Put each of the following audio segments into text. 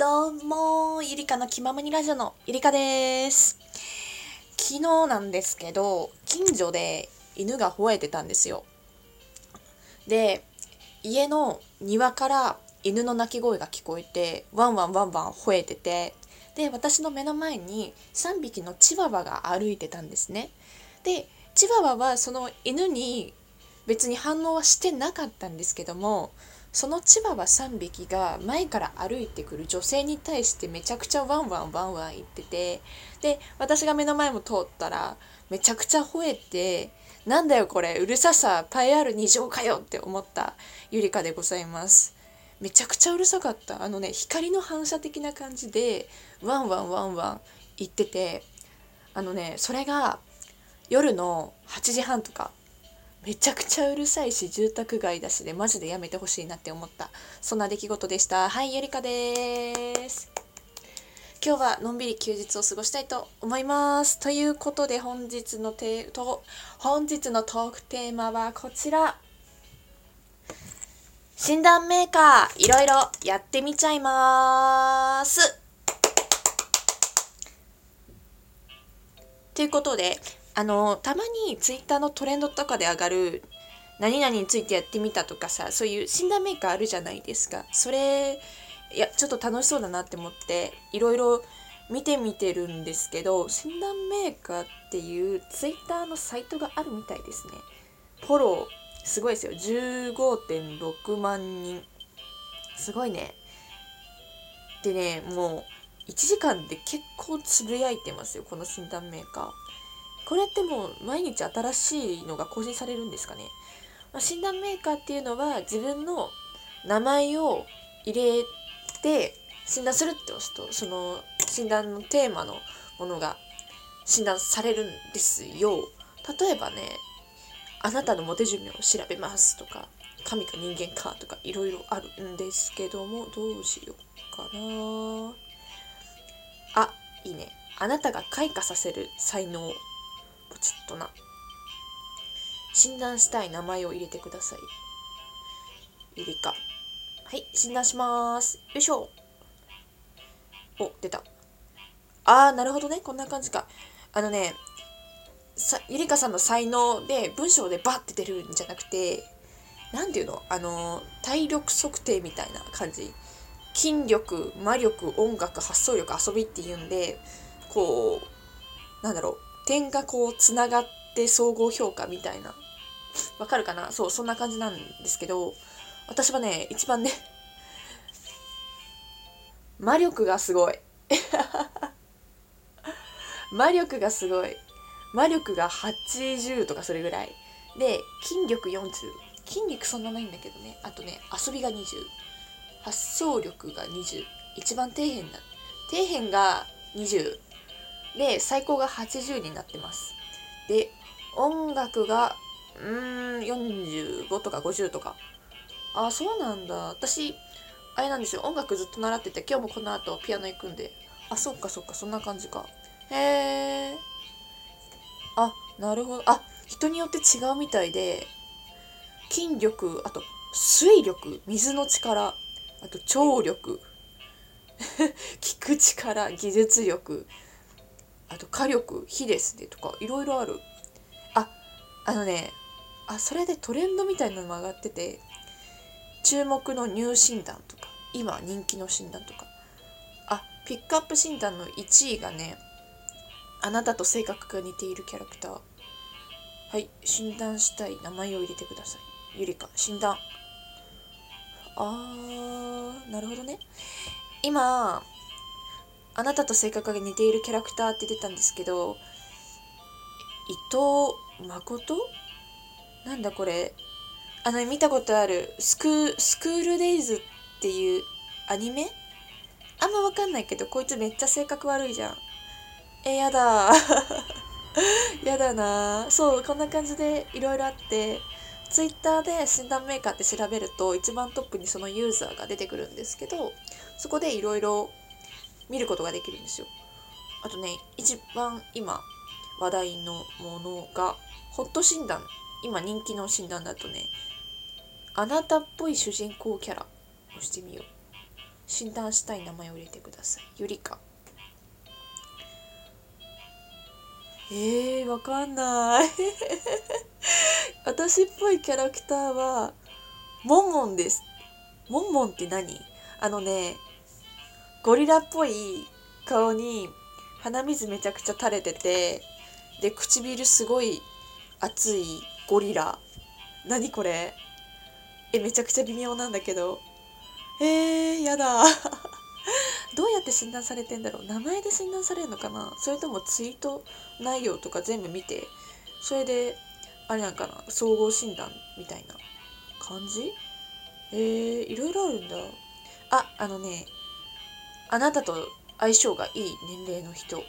どうもゆりかの気ままにラジオのゆりかです。昨日なんですけど近所で犬が吠えてたんですよ。で家の庭から犬の鳴き声が聞こえてワンワンワンワン吠えててで私の目の前に3匹のチワワが歩いてたんですね。でチワワはその犬に別に反応はしてなかったんですけどもそのチワワ3匹が前から歩いてくる女性に対してめちゃくちゃワンワンワンワン言っててで私が目の前も通ったらめちゃくちゃ吠えてなんだよこれうるささパイアール2乗かよって思ったゆりかでございます。めちゃくちゃうるさかった。あのね光の反射的な感じでワンワンワンワン言っててあのねそれが夜の8時半とかめちゃくちゃうるさいし住宅街だしでマジでやめてほしいなって思った。そんな出来事でした。はいゆりかです。今日はのんびり休日を過ごしたいと思います。ということで本日のテと本日のトークテーマはこちら。診断メーカーいろいろやってみちゃいます。ということであのたまにツイッターのトレンドとかで上がる何々についてやってみたとかさそういう診断メーカーあるじゃないですか。それいやちょっと楽しそうだなって思っていろいろ見てみてるんですけど診断メーカーっていうツイッターのサイトがあるみたいですね。フォローすごいですよ。15.6万人。すごいね。でねもう1時間で結構つぶやいてますよこの診断メーカー。これってもう毎日新しいのが更新されるんですかね、まあ、診断メーカーっていうのは自分の名前を入れて診断するって押すとその診断のテーマのものが診断されるんですよ。例えばねあなたのモテ寿命を調べますとか神か人間かとかいろいろあるんですけどもどうしようかな。あいいね。あなたが開花させる才能ポチッとな。診断したい名前を入れてください。ゆりか。はい診断します。よいしょ。お出た。あーなるほどね。こんな感じか。あのねさゆりかさんの才能で文章でバッて出るんじゃなくて何ていうの？あの体力測定みたいな感じ。筋力魔力音楽発想力遊びっていうんでこうなんだろう。点がこうつながって総合評価みたいな。わかるかな？そうそんな感じなんですけど私はね一番ね 魔力がすごい。魔力がすごい。魔力が80とかそれぐらい。で筋力40筋肉そんなないんだけどね。あとね遊びが20発想力が20一番底辺な底辺が20で最高が80になってます。で音楽がうーん45とか50とか。あそうなんだ。私あれなんですよ。音楽ずっと習ってて今日もこの後ピアノ行くんで。あそっかそっかそんな感じか。へえあなるほど。あ人によって違うみたいで筋力あと水力水の力あと聴力 聞く力技術力。あと火力火ですねとかいろいろある。ああのねあそれでトレンドみたいなのも上がってて注目のニュー診断とか今人気の診断とか。あピックアップ診断の1位がねあなたと性格が似ているキャラクター。はい診断したい名前を入れてください。ゆりか診断。あーなるほどね。今あなたと性格が似ているキャラクターって出たんですけど伊藤誠？なんだこれ？あの見たことあるスクスクールデイズっていうアニメ？あんまわかんないけどこいつめっちゃ性格悪いじゃん。えやだ。やだな。そうこんな感じでいろいろあってツイッターで診断メーカーって調べると一番トップにそのユーザーが出てくるんですけどそこでいろいろ見ることができるんですよ。あとね一番今話題のものがホット診断。今人気の診断だとねあなたっぽい主人公キャラをしてみよう。診断したい名前を入れてください。ゆりか。えー、わかんない。私っぽいキャラクターはモンモンです。モンモンって何？あのねゴリラっぽい顔に鼻水めちゃくちゃ垂れててで唇すごい熱いゴリラ。何これ？えめちゃくちゃ微妙なんだけど。えー、やだ。どうやって診断されてんだろう？名前で診断されるのかな？それともツイート内容とか全部見て？それであれなんかな？総合診断みたいな感じ？えー、いろいろあるんだ。ああのねあなたと相性がいい年齢の人。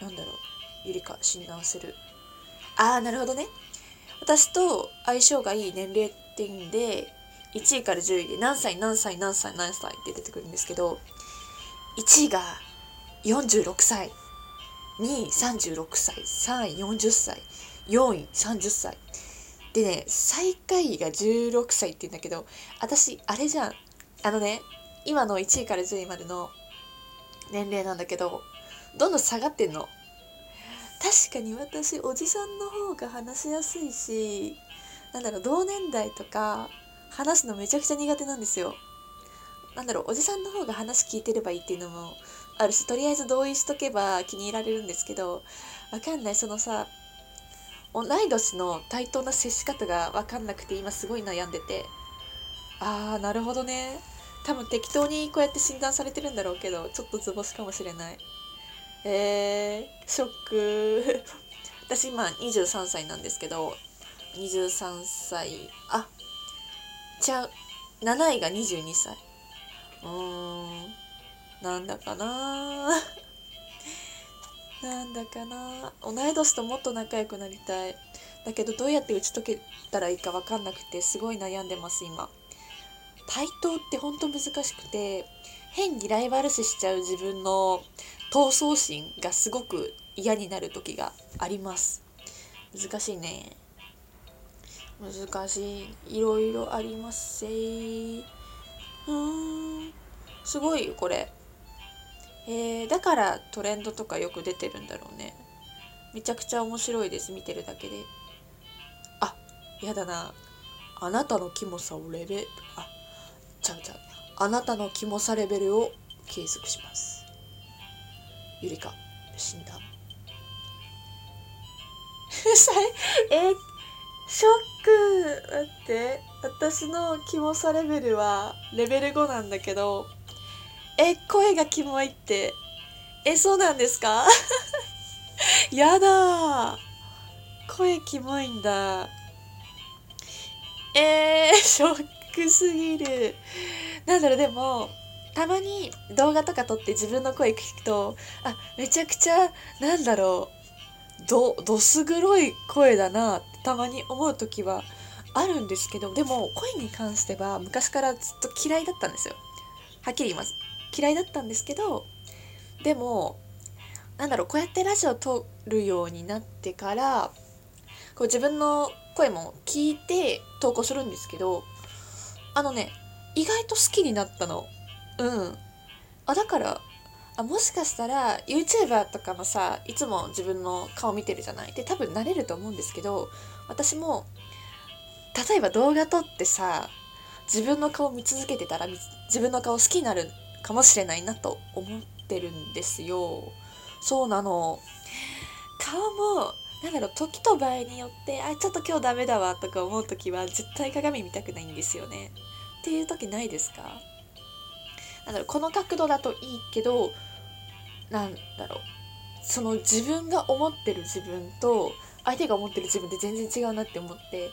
なんだろう。ゆりか診断する。ああなるほどね。私と相性がいい年齢っていうんで1位から10位で何歳何歳何歳何歳って出てくるんですけど1位が46歳。2位36歳。3位40歳。4位30歳。でね最下位が16歳って言うんだけど私あれじゃん。あのね今の1位から10位までの年齢なんだけどどんどん下がってんの。確かに私おじさんの方が話しやすいしなんだろう同年代とか話すのめちゃくちゃ苦手なんですよ。なんだろうおじさんの方が話聞いてればいいっていうのもあるしとりあえず同意しとけば気に入られるんですけどわかんない。そのさ同い年の対等な接し方が分かんなくて今すごい悩んでて。あーなるほどね。多分適当にこうやって診断されてるんだろうけどちょっと図星かもしれない。えー、ショック。私今23歳なんですけど23歳。あちゃう。7位が22歳。うーん。なんだかな。なんだかな。同い年ともっと仲良くなりたい。だけどどうやって打ち解けたらいいか分かんなくてすごい悩んでます今。対等ってほんと難しくて変にライバル視しちゃう自分の闘争心がすごく嫌になる時があります。難しいね。難しい。いろいろありますせうん。すごいこれ。えー、だからトレンドとかよく出てるんだろうね。めちゃくちゃ面白いです。見てるだけで。あやだな。あなたのキモさをレベあちゃうちゃう。あなたのキモさレベルを計測します。ゆりか死んだ。えショック。待って私のキモさレベルはレベル5なんだけどえ声がキモいって。えそうなんですか？やだ声キモいんだ。えー、ショックすぎるなんだろうでもたまに動画とか撮って自分の声聞くとあめちゃくちゃなんだろうどどす黒い声だなってたまに思う時はあるんですけどでも声に関しては昔からずっと嫌いだったんですよ。はっきり言います。嫌いだったんですけどでもなんだろうこうやってラジオ撮るようになってからこう自分の声も聞いて投稿するんですけどあのね意外と好きになったの。うん。あだからあもしかしたら YouTuber とかもさいつも自分の顔見てるじゃない？で多分慣れると思うんですけど私も例えば動画撮ってさ自分の顔見続けてたら自分の顔好きになるかもしれないなと思ってるんですよ。そうなの。顔もなんだろう時と場合によってあちょっと今日ダメだわとか思う時は絶対鏡見たくないんですよね。っていう時ないですか？なんだろうこの角度だといいけどなんだろう。その自分が思ってる自分と相手が思ってる自分って全然違うなって思って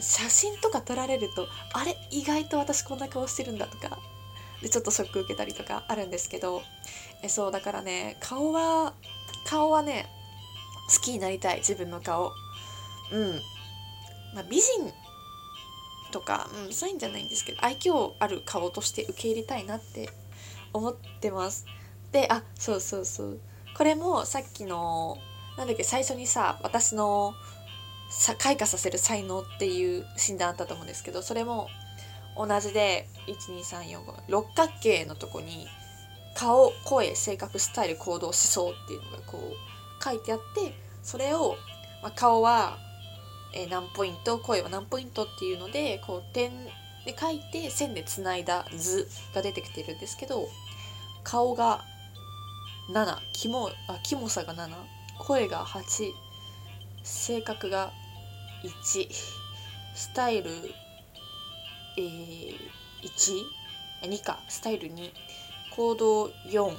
写真とか撮られるとあれ意外と私こんな顔してるんだとかでちょっとショック受けたりとかあるんですけどえそうだからね顔は顔はね好きになりたい自分の顔。うん。まあ美人とか、うん、そういうんじゃないんですけど愛嬌ある顔として受け入れたいなって思ってます。であそうそうそう。これもさっきのなんだっけ最初にさ私のさ開花させる才能っていう診断あったと思うんですけどそれも同じで12345六角形のとこに顔声性格スタイル行動思想っていうのがこう書いてあってそれを、まあ、顔は、え、何ポイント声は何ポイントっていうのでこう点で書いて線でつないだ図が出てきてるんですけど顔が7キモあキモさが7声が8性格が1スタイル、えー、12かスタイル2行動4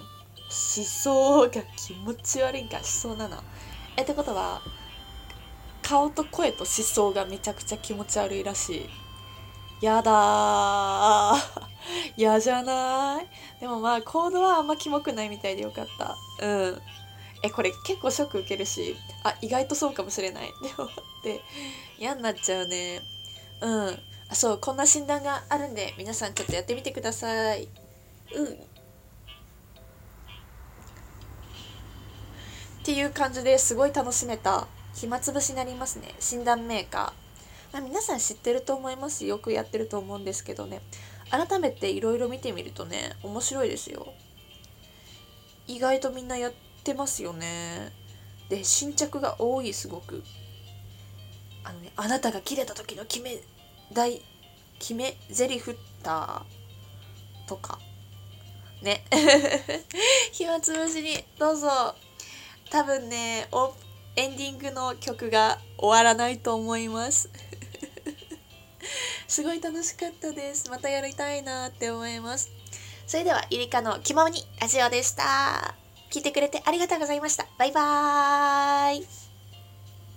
思想が気持ち悪いんか思想7えってことは顔と声と思想がめちゃくちゃ気持ち悪いらしい。やだ 嫌じゃない？でもまあコードはあんまキモくないみたいでよかった。うん。えこれ結構ショック受けるし。あ意外とそうかもしれない。でもって嫌になっちゃうね。うん。あそうこんな診断があるんで皆さんちょっとやってみてください。うん。っていう感じですごい楽しめた暇つぶしになりますね。診断メーカー。まあ、皆さん知ってると思いますよくやってると思うんですけどね。改めていろいろ見てみるとね面白いですよ。意外とみんなやってますよね。で新着が多いすごく。あのねあなたが切れた時の決め大決めゼリフったとか。ね。暇つぶしにどうぞ。多分ねエンディングの曲が終わらないと思います すごい楽しかったです。またやりたいなって思います。それでは、ゆりかの気ままにラジオでした。聞いてくれてありがとうございました。バイバーイ。